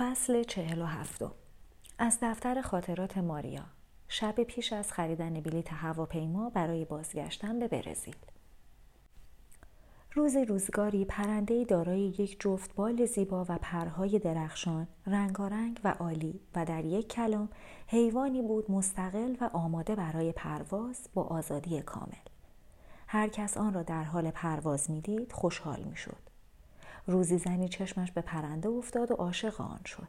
فصل چهل و هفتم. از دفتر خاطرات ماریا. شب پیش از خریدن بلیت هواپیما برای بازگشتن به برزیل. روزی روزگاری پرنده دارای یک جفت بال زیبا و پرهای درخشان رنگارنگ و عالی و در یک کلام حیوانی بود مستقل و آماده برای پرواز با آزادی کامل. هر کس آن را در حال پرواز می‌دید خوشحال می‌شد. روزی زنی چشمش به پرنده افتاد و عاشق آن شد.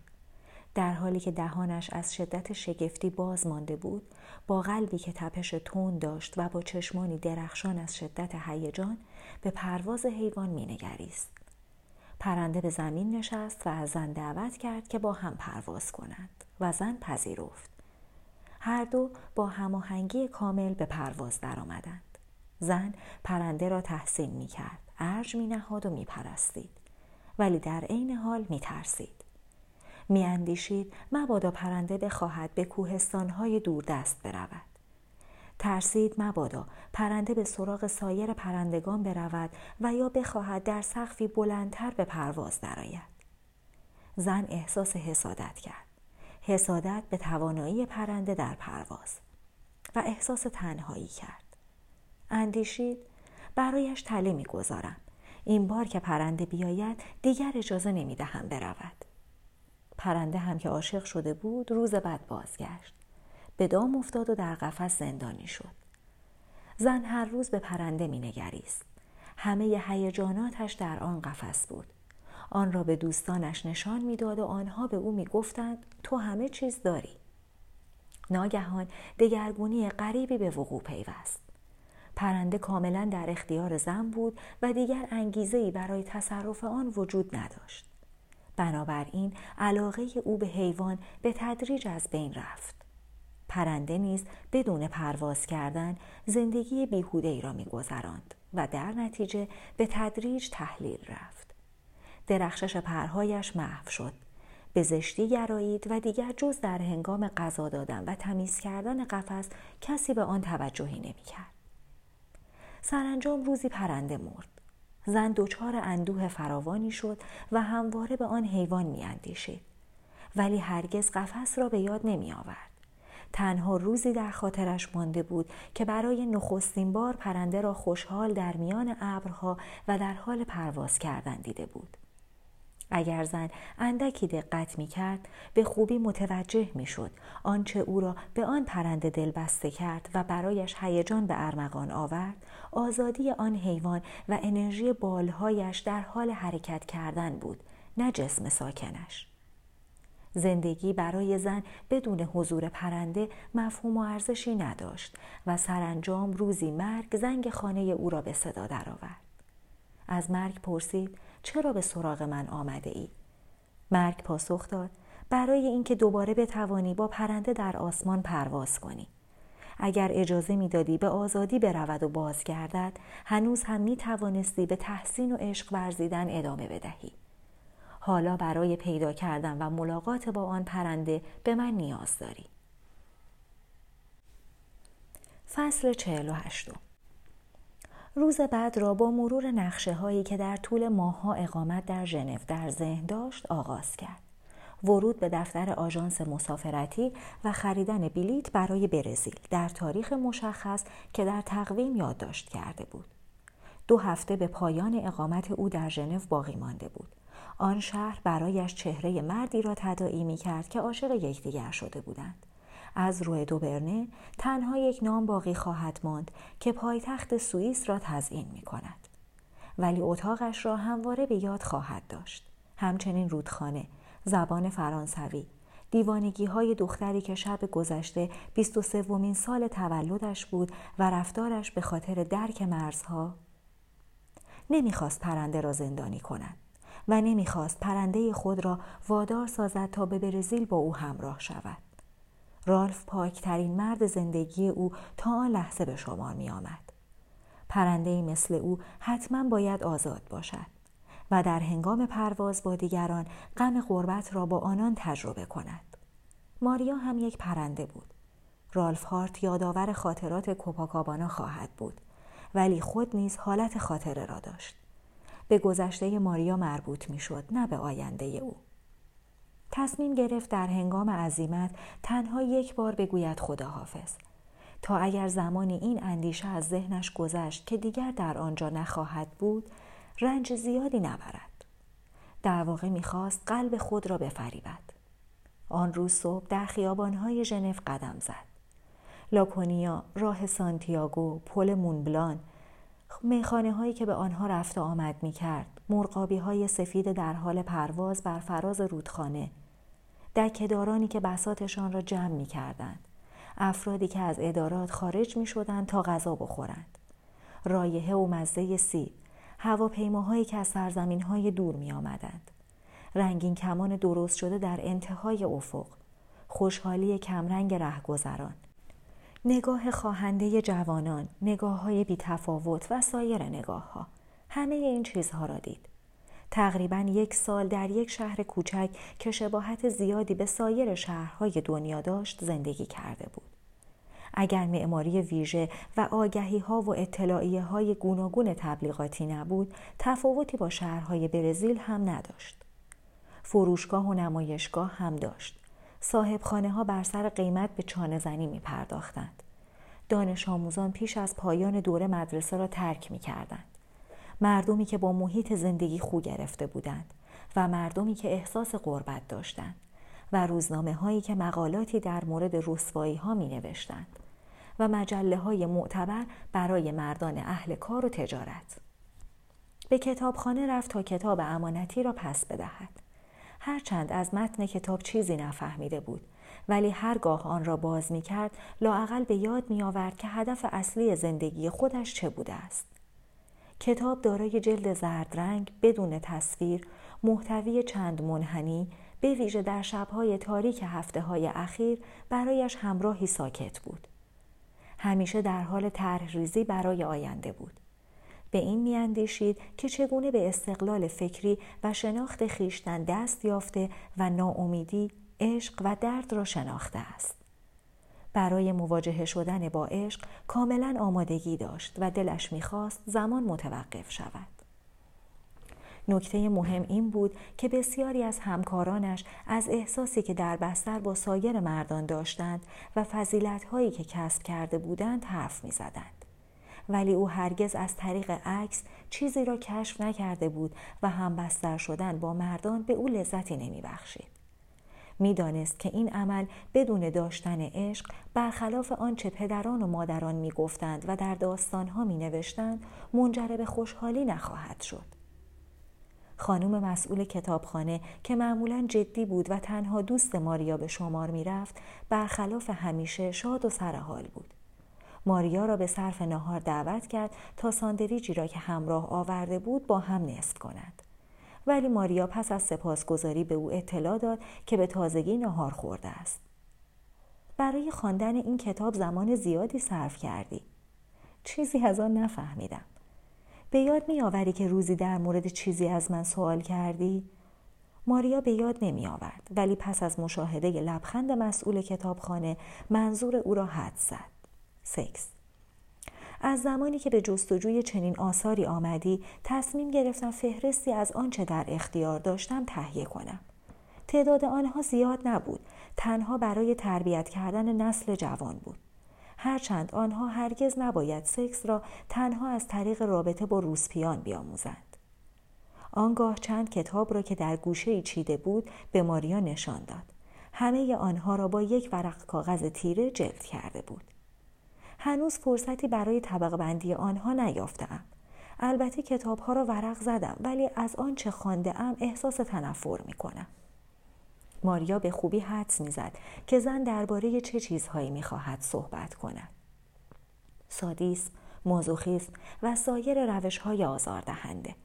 در حالی که دهانش از شدت شگفتی باز مانده بود با قلبی که تپش تون داشت و با چشمانی درخشان از شدت هیجان به پرواز حیوان مینگریست. پرنده به زمین نشست و از زن دعوت کرد که با هم پرواز کنند و زن پذیرفت. هر دو با هماهنگی کامل به پرواز درآمدند. زن پرنده را تحسین می کرد ارج می نهاد و می پرستید ولی در عین حال می ترسید. می اندیشید مبادا پرنده بخواهد به کوهستانهای دوردست برود. ترسید مبادا پرنده به سراغ سایر پرندگان برود و یا بخواهد در سقفی بلندتر به پرواز درآید. زن احساس حسادت کرد. حسادت به توانایی پرنده در پرواز و احساس تنهایی کرد. اندیشید برایش تله می‌گذارم این بار که پرنده بیاید دیگر اجازه نمی دهم برود. پرنده هم که عاشق شده بود روز بعد بازگشت. به دام افتاد و در قفس زندانی شد. زن هر روز به پرنده می نگریست. همه هیجاناتش در آن قفس بود. آن را به دوستانش نشان می‌داد و آنها به او می‌گفتند تو همه چیز داری. ناگهان دگرگونی غریبی به وقوع پیوست. پرنده کاملا در اختیار زن بود و دیگر انگیزه ای برای تصرف آن وجود نداشت. بنابراین علاقه او به حیوان به تدریج از بین رفت. پرنده نیز بدون پرواز کردن زندگی بیهوده ای را میگذراند و در نتیجه به تدریج تحلیل رفت. درخشش پرهایش محو شد. به زشتی گرایید و دیگر جز در هنگام غذا دادن و تمیز کردن قفس کسی به آن توجهی نمی‌کرد. سرانجام روزی پرنده مرد زن دچار اندوه فراوانی شد و همواره به آن حیوان میاندیشید ولی هرگز قفس را به یاد نمی آورد. تنها روزی در خاطرش مانده بود که برای نخستین بار پرنده را خوشحال در میان ابرها و در حال پرواز کردن دیده بود. اگر زن اندکی دقت می کرد به خوبی متوجه می شد آنچه او را به آن پرنده دل بسته کرد و برایش هیجان به ارمغان آورد آزادی آن حیوان و انرژی بالهایش در حال حرکت کردن بود نه جسم ساکنش. زندگی برای زن بدون حضور پرنده مفهوم و ارزشی نداشت و سرانجام روزی مرگ زنگ خانه او را به صدا درآورد. از مرگ پرسید چرا به سراغ من آمده ای؟ مرگ پاسخ داد برای اینکه دوباره بتوانی با پرنده در آسمان پرواز کنی. اگر اجازه می‌دادی به آزادی برود و بازگردد هنوز هم می توانستی به تحسین و عشق ورزیدن ادامه بدهی. حالا برای پیدا کردن و ملاقات با آن پرنده به من نیاز داری. فصل چهل و هشتم روز بعد را با مرور نقشه هایی که در طول ماهها اقامت در ژنو در ذهن داشت آغاز کرد. ورود به دفتر آژانس مسافرتی و خریدن بلیت برای برزیل در تاریخ مشخص که در تقویم یادداشت کرده بود. دو هفته به پایان اقامت او در ژنو باقی مانده بود. آن شهر برایش چهره مردی را تداعی می کرد که عاشق یکدیگر شده بودند. از روی دوبرنه تنها یک نام باقی خواهد ماند که پایتخت سوئیس را تزیین می کند. ولی اتاقش را همواره به یاد خواهد داشت. همچنین رودخانه، زبان فرانسوی، دیوانگی های دختری که شب گذشته 23 ومین سال تولدش بود و رفتارش به خاطر درک مرزها نمی‌خواست پرنده را زندانی کند و نمی‌خواست پرنده خود را وادار سازد تا به برزیل با او همراه شود. رالف پاکترین مرد زندگی او تا آن لحظه به شمار می آمد. پرنده مثل او حتما باید آزاد باشد و در هنگام پرواز با دیگران غم غربت را با آنان تجربه کند. ماریا هم یک پرنده بود. رالف هارت یادآور خاطرات کوپاکابانا خواهد بود ولی خود نیز حالت خاطره را داشت. به گذشته ماریا مربوط می شد نه به آینده او. تصمیم گرفت در هنگام عزیمت تنها یک بار بگوید خداحافظ. تا اگر زمانی این اندیشه از ذهنش گذشت که دیگر در آنجا نخواهد بود رنج زیادی نبرد. در واقع می‌خواست قلب خود را بفریبد. آن روز صبح در خیابانهای ژنو قدم زد. لاکونیا راه سانتیاگو پل مونبلان میخانه هایی که به آنها رفت آمد می کرد های سفید در حال پرواز بر فراز رودخانه دکهدارانی که بساتشان را جمع می کردند افرادی که از ادارات خارج می شدند تا غذا بخورند. رایحه و مزه سیب هواپیماهایی که از سرزمین های دور می آمدند رنگین کمان درست شده در انتهای افق. خوشحالی کمرنگ رهگذران. نگاه خواهنده جوانان نگاه های بی تفاوت و سایر نگاه ها همه این چیزها را دید. تقریبا یک سال در یک شهر کوچک که شباهت زیادی به سایر شهرهای دنیا داشت زندگی کرده بود اگر معماری ویژه و آگهی ها و اطلاعیه های گوناگون تبلیغاتی نبود تفاوتی با شهرهای برزیل هم نداشت فروشگاه و نمایشگاه هم داشت صاحب خانه ها بر سر قیمت به چانه زنی می پرداختند. دانش آموزان پیش از پایان دوره مدرسه را ترک می کردند. مردمی که با محیط زندگی خو گرفته بودند و مردمی که احساس غربت داشتند و روزنامه هایی که مقالاتی در مورد رسوایی ها می نوشتند و مجله های معتبر برای مردان اهل کار و تجارت. به کتابخانه رفت تا کتاب امانتی را پس بدهد. هرچند از متن کتاب چیزی نفهمیده بود ولی هرگاه آن را باز می کرد لاعقل به یاد می آورد که هدف اصلی زندگی خودش چه بوده است. کتاب دارای جلد زرد رنگ بدون تصویر محتوی چند منحنی به ویژه در شبهای تاریک هفته های اخیر برایش همراهی ساکت بود. همیشه در حال طرح ریزی برای آینده بود. به این میاندیشید که چگونه به استقلال فکری و شناخت خیشتن دست یافته و ناامیدی عشق و درد را شناخته است برای مواجهه شدن با عشق کاملا آمادگی داشت و دلش می‌خواست زمان متوقف شود نکته مهم این بود که بسیاری از همکارانش از احساسی که در بستر با سایر مردان داشتند و فضیلتهایی که کسب کرده بودند حرف می‌زدند ولی او هرگز از طریق عکس چیزی را کشف نکرده بود و همبستر شدن با مردان به او لذتی نمی بخشید. می‌دانست که این عمل بدون داشتن عشق برخلاف آنچه پدران و مادران می‌گفتند و در داستانها می نوشتند منجر به خوشحالی نخواهد شد. خانم مسئول کتابخانه که معمولا جدی بود و تنها دوست ماریا به شمار می‌رفت برخلاف همیشه شاد و سرحال بود. ماریا را به صرف نهار دعوت کرد تا ساندویچی را که همراه آورده بود با هم نصف کنند. ولی ماریا پس از سپاسگزاری به او اطلاع داد که به تازگی نهار خورده است. برای خواندن این کتاب زمان زیادی صرف کردی. چیزی از آن نفهمیدم. به یاد می آوری که روزی در مورد چیزی از من سوال کردی؟ ماریا به یاد نمی آورد ولی پس از مشاهده لبخند مسئول کتابخانه منظور او را حد زد. سکس از زمانی که به جستجوی چنین آثاری آمدی تصمیم گرفتم فهرستی از آنچه در اختیار داشتم تهیه کنم. تعداد آنها زیاد نبود. تنها برای تربیت کردن نسل جوان بود. هرچند آنها هرگز نباید سکس را تنها از طریق رابطه با روسپیان بیاموزند. آنگاه چند کتاب را که در گوشه چیده بود به ماریا نشان داد. همه آنها را با یک ورق کاغذ تیره جلد کرده بود. هنوز فرصتی برای طبق بندی آنها نیافتم. البته کتاب ها را ورق زدم ولی از آنچه خانده ام احساس تنفر می کنم. ماریا به خوبی حدس می‌زد که زن درباره چه چیزهایی می‌خواهد صحبت کند. سادیسم، موزوخیسم و سایر روش های آزاردهنده.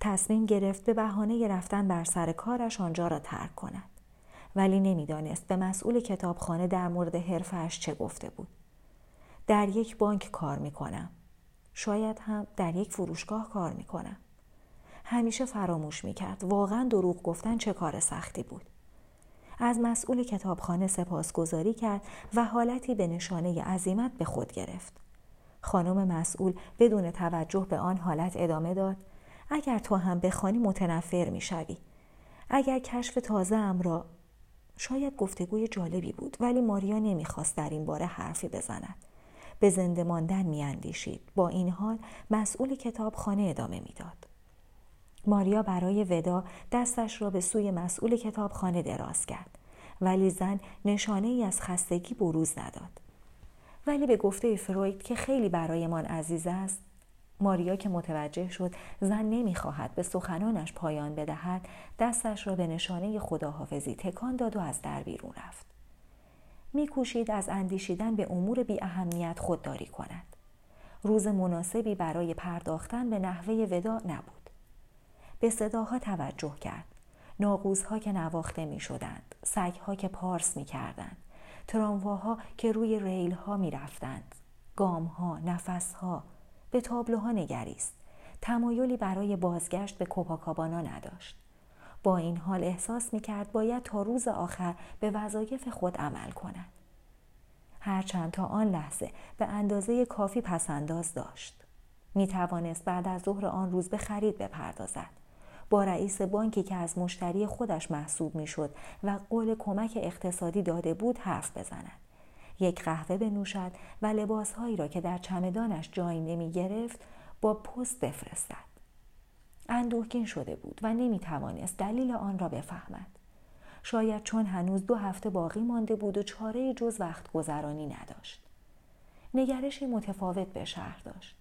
تصمیم گرفت به بهانه رفتن بر سر کارش آنجا را ترک کند. ولی نمی‌دانست به مسئول کتابخانه در مورد حرفش چه گفته بود. در یک بانک کار می کنم. شاید هم در یک فروشگاه کار می کنم. همیشه فراموش می کرد. واقعا دروغ گفتن چه کار سختی بود. از مسئول کتابخانه سپاسگزاری کرد و حالتی به نشانه عظیمت به خود گرفت. خانم مسئول بدون توجه به آن حالت ادامه داد اگر تو هم بخوانی متنفر می شوی. اگر کشف تازه ام را شاید گفتگوی جالبی بود ولی ماریا نمی‌خواست در این باره حرفی بزند به زنده ماندن میاندیشید. با این حال مسئول کتاب خانه ادامه می‌داد. ماریا برای ودا دستش را به سوی مسئول کتابخانه دراز کرد. ولی زن نشانه ای از خستگی بروز نداد. ولی به گفته فروید که خیلی برایمان عزیز است ماریا که متوجه شد زن نمی‌خواهد به سخنانش پایان بدهد دستش را به نشانه خداحافظی تکان داد و از در بیرون رفت. میکوشید از اندیشیدن به امور بی اهمیت خودداری کند. روز مناسبی برای پرداختن به نحوه ودا نبود. به صداها توجه کرد. ناقوزها که نواخته می شدند سگها که پارس می کردند ترامواها که روی ریل ها می رفتند گامها نفسها به تابلوها نگریست. تمایلی برای بازگشت به کوپاکابانا نداشت. با این حال احساس می کرد باید تا روز آخر به وظایف خود عمل کند. هرچند تا آن لحظه به اندازه کافی پسنداز داشت. می توانست بعد از ظهر آن روز به خرید بپردازد. با رئیس بانکی که از مشتری خودش محسوب می‌شد و قول کمک اقتصادی داده بود حرف بزند. یک قهوه بنوشد و لباسهایی را که در چمدانش جای نمی گرفت با پست بفرستد. اندوهگین شده بود و نمی توانست دلیل آن را بفهمد. شاید چون هنوز دو هفته باقی مانده بود و چاره جز وقت گذرانی نداشت. نگرشی متفاوت به شهر داشت.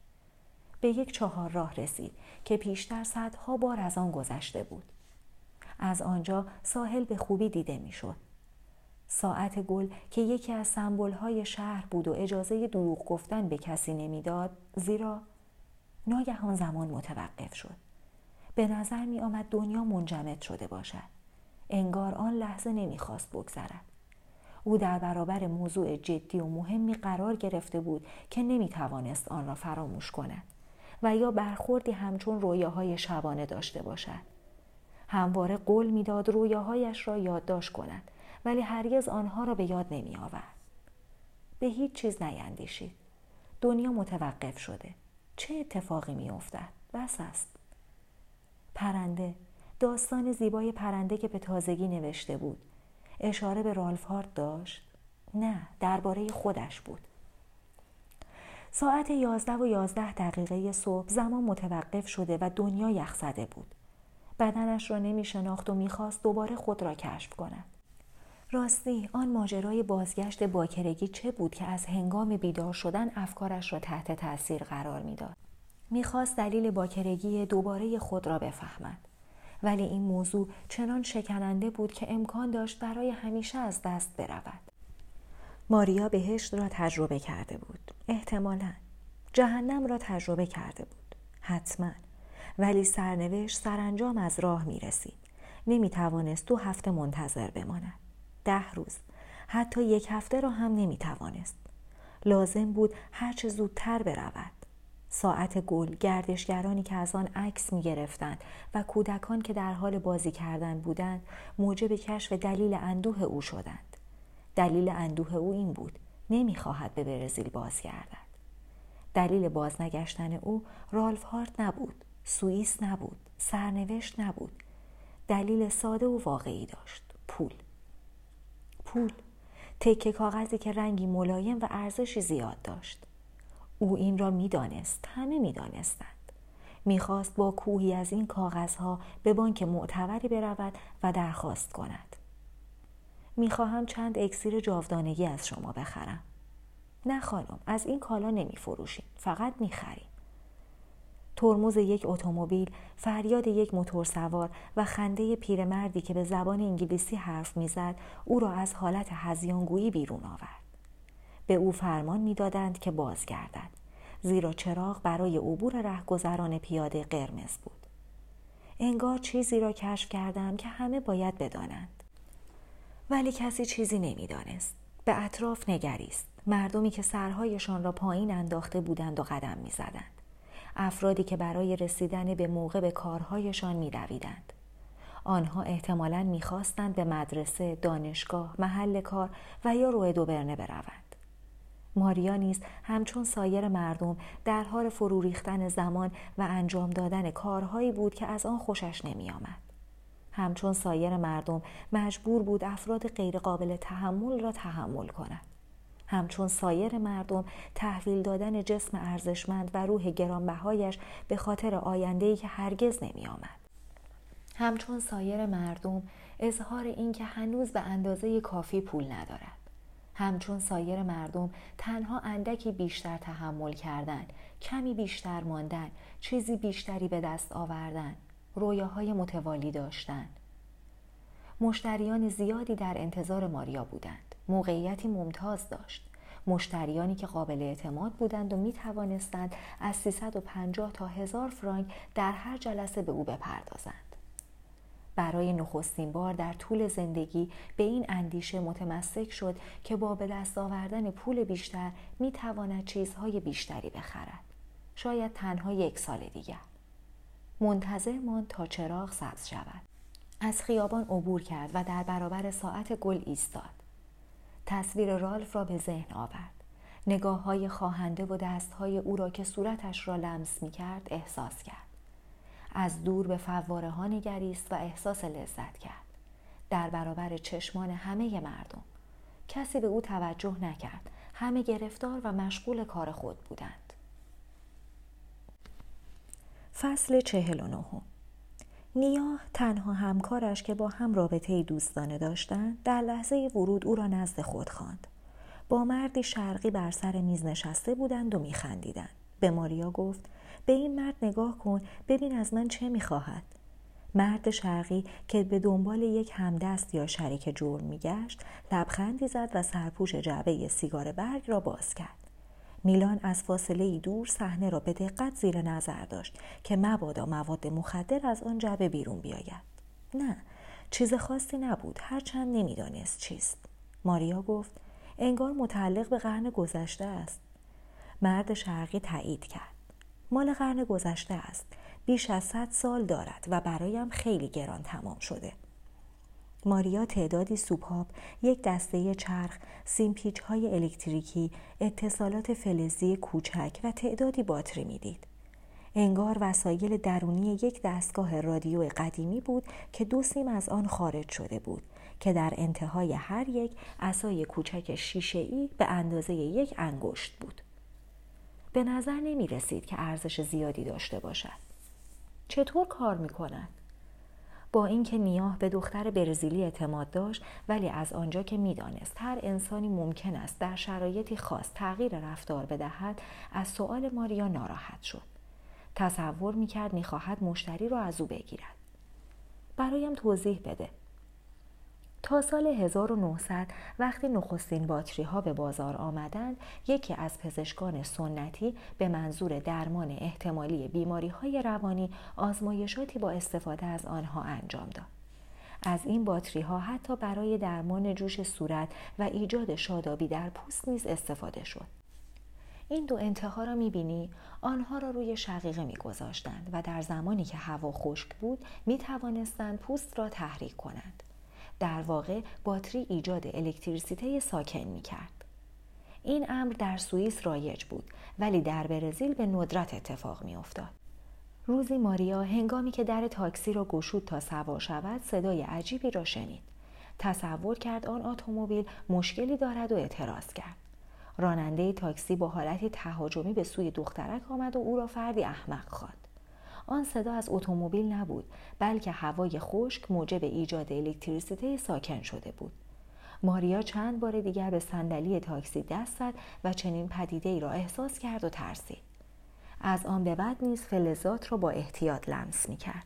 به یک چهار راه رسید که پیشتر صدها بار از آن گذشته بود. از آنجا ساحل به خوبی دیده می‌شد. ساعت گل که یکی از های شهر بود و اجازه دروغ گفتن به کسی نمی‌داد زیرا ناگهان زمان متوقف شد. به نظر می آمد دنیا منجمد شده باشد انگار آن لحظه نمی‌خواست بگذرد او در برابر موضوع جدی و مهمی قرار گرفته بود که نمی توانست آن را فراموش کند و یا برخوردی همچون رویاهای شبانه داشته باشد همواره قول می‌داد رویاهایش را یادداشت کند ولی هرگز آنها را به یاد نمی آورد. به هیچ چیز نیندیشید. دنیا متوقف شده. چه اتفاقی می افتد؟ بس است. پرنده. داستان زیبای پرنده که به تازگی نوشته بود. اشاره به رالف هارت داشت؟ نه درباره خودش بود. ساعت یازده و یازده دقیقه صبح زمان متوقف شده و دنیا یخ زده بود. بدنش را نمی شناخت و می‌خواست دوباره خود را کشف کند. راستی آن ماجرای بازگشت باکرگی چه بود که از هنگام بیدار شدن افکارش را تحت تاثیر قرار می‌داد؟ می‌خواست دلیل باکرگی دوباره خود را بفهمد. ولی این موضوع چنان شکننده بود که امکان داشت برای همیشه از دست برود. ماریا بهشت را تجربه کرده بود. احتمالا. جهنم را تجربه کرده بود. حتما. ولی سرنوشت سرانجام از راه می رسید نمی توانست دو هفته منتظر بماند. ده روز. حتی یک هفته را هم نمی توانست لازم بود هرچه زودتر برود. ساعت گل گردشگرانی که از آن عکس می گرفتند و کودکان که در حال بازی کردن بودند موجب کشف دلیل اندوه او شدند. دلیل اندوه او این بود نمی‌خواهد به برزیل بازگردد. دلیل بازنگشتن او رالف هارت نبود سوئیس نبود سرنوشت نبود. دلیل ساده و واقعی داشت پول. پول تکه کاغذی که رنگی ملایم و ارزشی زیاد داشت. او این را می‌دانست همه می‌دانستند. می‌خواست با کوهی از این کاغذها به بانک معتبری برود و درخواست کند. می‌خواهم چند اکسیر جاودانگی از شما بخرم. نه خانم از این کالا نمی فروشیم فقط می‌خریم. ترمز یک اتومبیل فریاد یک موتور سوار و خنده پیرمردی که به زبان انگلیسی حرف می‌زد او را از حالت هزیانگویی بیرون آورد. به او فرمان می‌دادند که بازگردد زیرا چراغ برای عبور رهگذران پیاده قرمز بود. انگار چیزی را کشف کردم که همه باید بدانند. ولی کسی چیزی نمی‌دانست. به اطراف نگریست. مردمی که سرهایشان را پایین انداخته بودند و قدم می‌زدند. افرادی که برای رسیدن به موقع به کارهایشان میدویدند آنها احتمالا می‌خواستند به مدرسه دانشگاه محل کار و یا روی دوبرنه بروند. ماریا نیز همچون سایر مردم در حال فرو ریختن زمان و انجام دادن کارهایی بود که از آن خوشش نمی آمد. همچون سایر مردم مجبور بود افراد غیرقابل تحمل را تحمل کند همچون سایر مردم تحویل دادن جسم ارزشمند و روح گرانبهایش به خاطر آینده‌ای که هرگز نمی آمد. همچون سایر مردم اظهار اینکه هنوز به اندازه کافی پول ندارد. همچون سایر مردم تنها اندکی بیشتر تحمل کردن، کمی بیشتر ماندن، چیزی بیشتری به دست آوردن، رویاهای متوالی داشتن. مشتریان زیادی در انتظار ماریا بودند. موقعیتی ممتاز داشت. مشتریانی که قابل اعتماد بودند و می توانستند از 350 تا هزار فرانک در هر جلسه به او بپردازند. برای نخستین بار در طول زندگی به این اندیشه متمسک شد که با به دست آوردن پول بیشتر می تواند چیزهای بیشتری بخرد. شاید تنها یک سال دیگر. منتظر ماند تا چراغ سبز شود. از خیابان عبور کرد و در برابر ساعت گل ایستاد. تصویر رالف را به ذهن آورد. نگاه های خواهنده و دست های او را که صورتش را لمس می کرد احساس کرد. از دور به فواره ها نگریست و احساس لذت کرد. در برابر چشمان همه مردم. کسی به او توجه نکرد. همه گرفتار و مشغول کار خود بودند. فصل چهل و نهم نیاه تنها همکارش که با هم رابطه دوستانه داشتند در لحظه ورود او را نزد خود خواند. با مردی شرقی بر سر میز نشسته بودند و میخندیدند. به ماریا گفت به این مرد نگاه کن ببین از من چه می‌خواهد. مرد شرقی که به دنبال یک همدست یا شریک جرم میگشت لبخندی زد و سرپوش جعبه سیگار برگ را باز کرد. میلان از فاصله دور صحنه را به دقت زیر نظر داشت که مبادا مواد مخدر از آن جعبه بیرون بیاید نه چیز خاصی نبود هرچند نمی‌دانست چیست ماریا گفت انگار متعلق به قرن گذشته است مرد شرقی تایید کرد مال قرن گذشته است بیش از صد سال دارد و برایم خیلی گران تمام شده ماریا تعدادی سوپاپ، یک دسته چرخ، سیمپیچ های الکتریکی، اتصالات فلزی کوچک و تعدادی باتری می‌دید. انگار وسایل درونی یک دستگاه رادیو قدیمی بود که دو سیم از آن خارج شده بود که در انتهای هر یک اسای کوچک شیشه‌ای به اندازه یک انگشت بود. به نظر نمی رسید که ارزش زیادی داشته باشد. چطور کار می کند؟ با اینکه نیاه به دختر برزیلی اعتماد داشت ولی از آنجا که می‌دانست هر انسانی ممکن است در شرایطی خاص تغییر رفتار بدهد از سؤال ماریا ناراحت شد تصور می‌کرد می‌خواهد مشتری را از او بگیرد برایم توضیح بده تا سال 1900 وقتی نخستین باتری ها به بازار آمدند یکی از پزشکان سنتی به منظور درمان احتمالی بیماری های روانی آزمایشاتی با استفاده از آنها انجام داد. از این باتری ها حتی برای درمان جوش صورت و ایجاد شادابی در پوست نیز استفاده شد. این دو انتها را می‌بینی آنها را روی شقیقه میگذاشتند و در زمانی که هوا خشک بود می توانستند پوست را تحریک کنند. در واقع باتری ایجاد الکتریسیته ساکن می کرد. این امر در سوئیس رایج بود ولی در برزیل به ندرت اتفاق می افتاد. روزی ماریا هنگامی که در تاکسی را گشود تا سوار شود صدای عجیبی را شنید. تصور کرد آن اتومبیل مشکلی دارد و اعتراض کرد. راننده تاکسی با حالتی تهاجمی به سوی دخترک آمد و او را فردی احمق خواند. آن صدا از اتومبیل نبود بلکه هوای خشک موجب ایجاد الکتریسیته ساکن شده بود ماریا چند بار دیگر به صندلی تاکسی دست زد و چنین پدیده ای را احساس کرد و ترسید از آن به بعد نیز فلزات را با احتیاط لمس می کرد.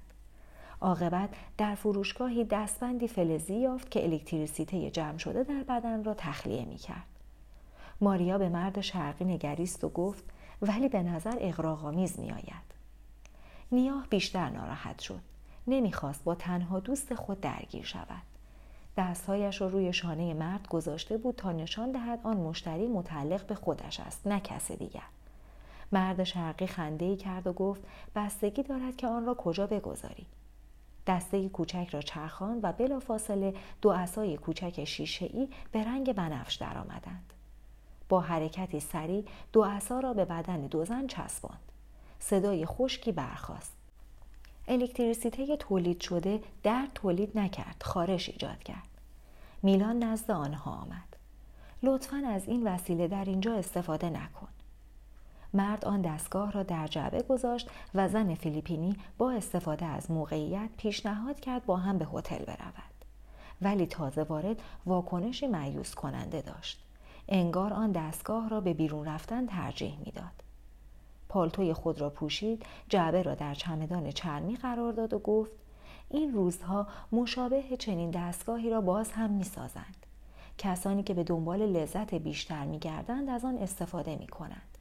عاقبت در فروشگاهی دستبندی فلزی یافت که الکتریسیته جمع شده در بدن را تخلیه می کرد. ماریا به مرد شرقی نگریست و گفت ولی به نظر اقراغامیز می آید. نیاه بیشتر ناراحت شد. نمی‌خواست با تنها دوست خود درگیر شود. دستهایش را روی شانه مرد گذاشته بود تا نشان دهد آن مشتری متعلق به خودش است نه کس دیگر. مرد شرقی خنده ای کرد و گفت بستگی دارد که آن را کجا بگذاری. دسته کوچک را چرخاند و بلافاصله دو عصای کوچک شیشه به رنگ بنفش درآمدند. با حرکتی سریع دو عصا را به بدن دو زن چسباند. صدای خشکی برخاست. الکتریسیته تولید شده در تولید نکرد خارش ایجاد کرد. میلان نزد آنها آمد. لطفا از این وسیله در اینجا استفاده نکن. مرد آن دستگاه را در جعبه گذاشت و زن فیلیپینی با استفاده از موقعیت پیشنهاد کرد با هم به هتل برود. ولی تازه وارد واکنشی معیوس کننده داشت. انگار آن دستگاه را به بیرون رفتن ترجیح می‌داد. پالتوی خود را پوشید جعبه را در چمدان چرمی قرار داد و گفت این روزها مشابه چنین دستگاهی را باز هم می سازند. کسانی که به دنبال لذت بیشتر می گردند از آن استفاده می کنند.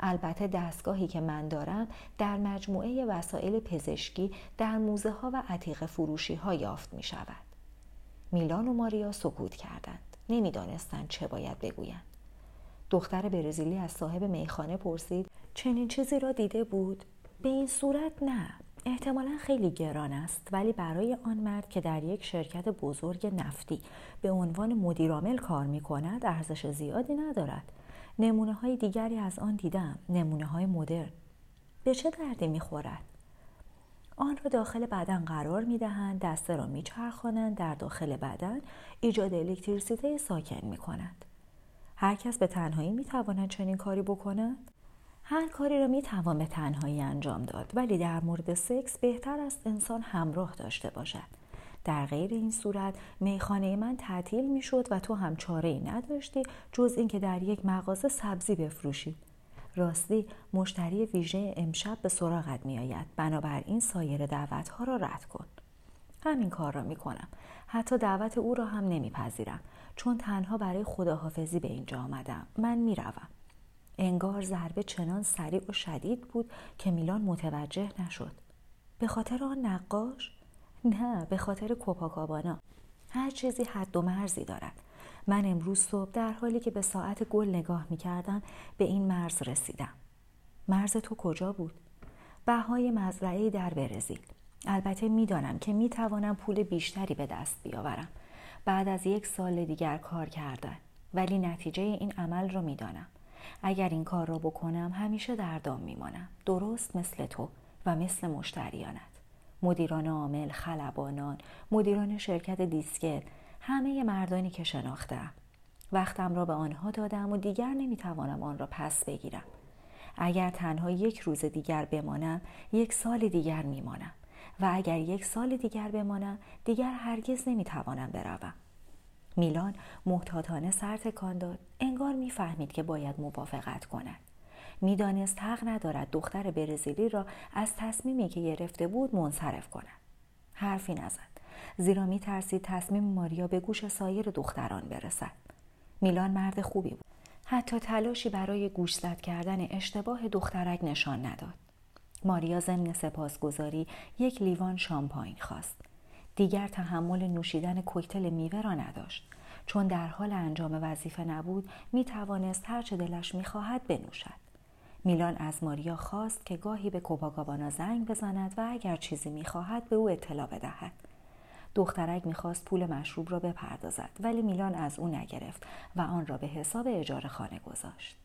البته دستگاهی که من دارم در مجموعه وسایل پزشکی در موزه ها و عتیق فروشی ها یافت می شود. میلان و ماریا سکوت کردند. نمی‌دانستند چه باید بگویند. دختر برزیلی از صاحب میخانه پرسید چنین چیزی را دیده بود؟ به این صورت نه. احتمالا خیلی گران است ولی برای آن مرد که در یک شرکت بزرگ نفتی به عنوان مدیرعامل کار می کند ارزش زیادی ندارد. نمونه های دیگری از آن دیدم. نمونه های مدرن. به چه دردی می خورد؟ آن را داخل بدن قرار می دهند، دسته را می چرخانند، در داخل بدن ایجاد الکتریسیته ساکن می کنند. هر کس به تنهایی می تواند چنین کاری بکند؟ هر کاری را می توان به تنهایی انجام داد ولی در مورد سکس بهتر است انسان همراه داشته باشد. در غیر این صورت میخانه من تعطیل می شد و تو هم چاره ای نداشتی جز اینکه در یک مغازه سبزی بفروشی. راستی مشتری ویژه امشب به سراغت می آید بنابراین سایر دعوت ها را رد کن همین کار را می کنم حتی دعوت او را هم نمیپذیرم. چون تنها برای خداحافظی به اینجا آمدم. من می‌روم. انگار ضربه چنان سریع و شدید بود که میلان متوجه نشد. به خاطر آن نقاش؟ نه به خاطر کوپاکابانا. هر چیزی حد و مرزی دارد. من امروز صبح در حالی که به ساعت گل نگاه می کردم به این مرز رسیدم. مرز تو کجا بود؟ بهای مزرعه در برزیل. البته می‌دانم که می توانم پول بیشتری به دست بیاورم. بعد از یک سال دیگر کار کردن. ولی نتیجه این عمل را می‌دانم. اگر این کار را بکنم همیشه در دام میمانم. درست مثل تو و مثل مشتریانت. مدیران عامل، خلبانان، مدیران شرکت دیسکل، همه مردانی که شناختم وقتم را به آنها دادم و دیگر نمی‌توانم آن را پس بگیرم اگر تنها یک روز دیگر بمانم یک سال دیگر میمانم و اگر یک سال دیگر بمانم دیگر هرگز نمی‌توانم بروم میلان محتاطانه سر تکان داد انگار می‌فهمید که باید موافقت کند می‌دانست حق ندارد دختر برزیلی را از تصمیمی که گرفته بود منصرف کند حرفی نزد زیرا می ترسید تصمیم ماریا به گوش سایر دختران برسد. میلان مرد خوبی بود. حتی تلاشی برای گوشزد کردن اشتباه دخترک نشان نداد. ماریا ضمن سپاسگزاری یک لیوان شامپاین خواست. دیگر تحمل نوشیدن کوکتل میوه را نداشت. چون در حال انجام وظیفه نبود می توانست هرچه دلش می خواهد بنوشد. میلان از ماریا خواست که گاهی به کوپاگابانا زنگ بزند و اگر چیزی می‌خواهد به او اطلاع بدهد دخترک می‌خواست پول مشروب را بپردازد ولی میلان از او نگرفت و آن را به حساب اجاره خانه گذاشت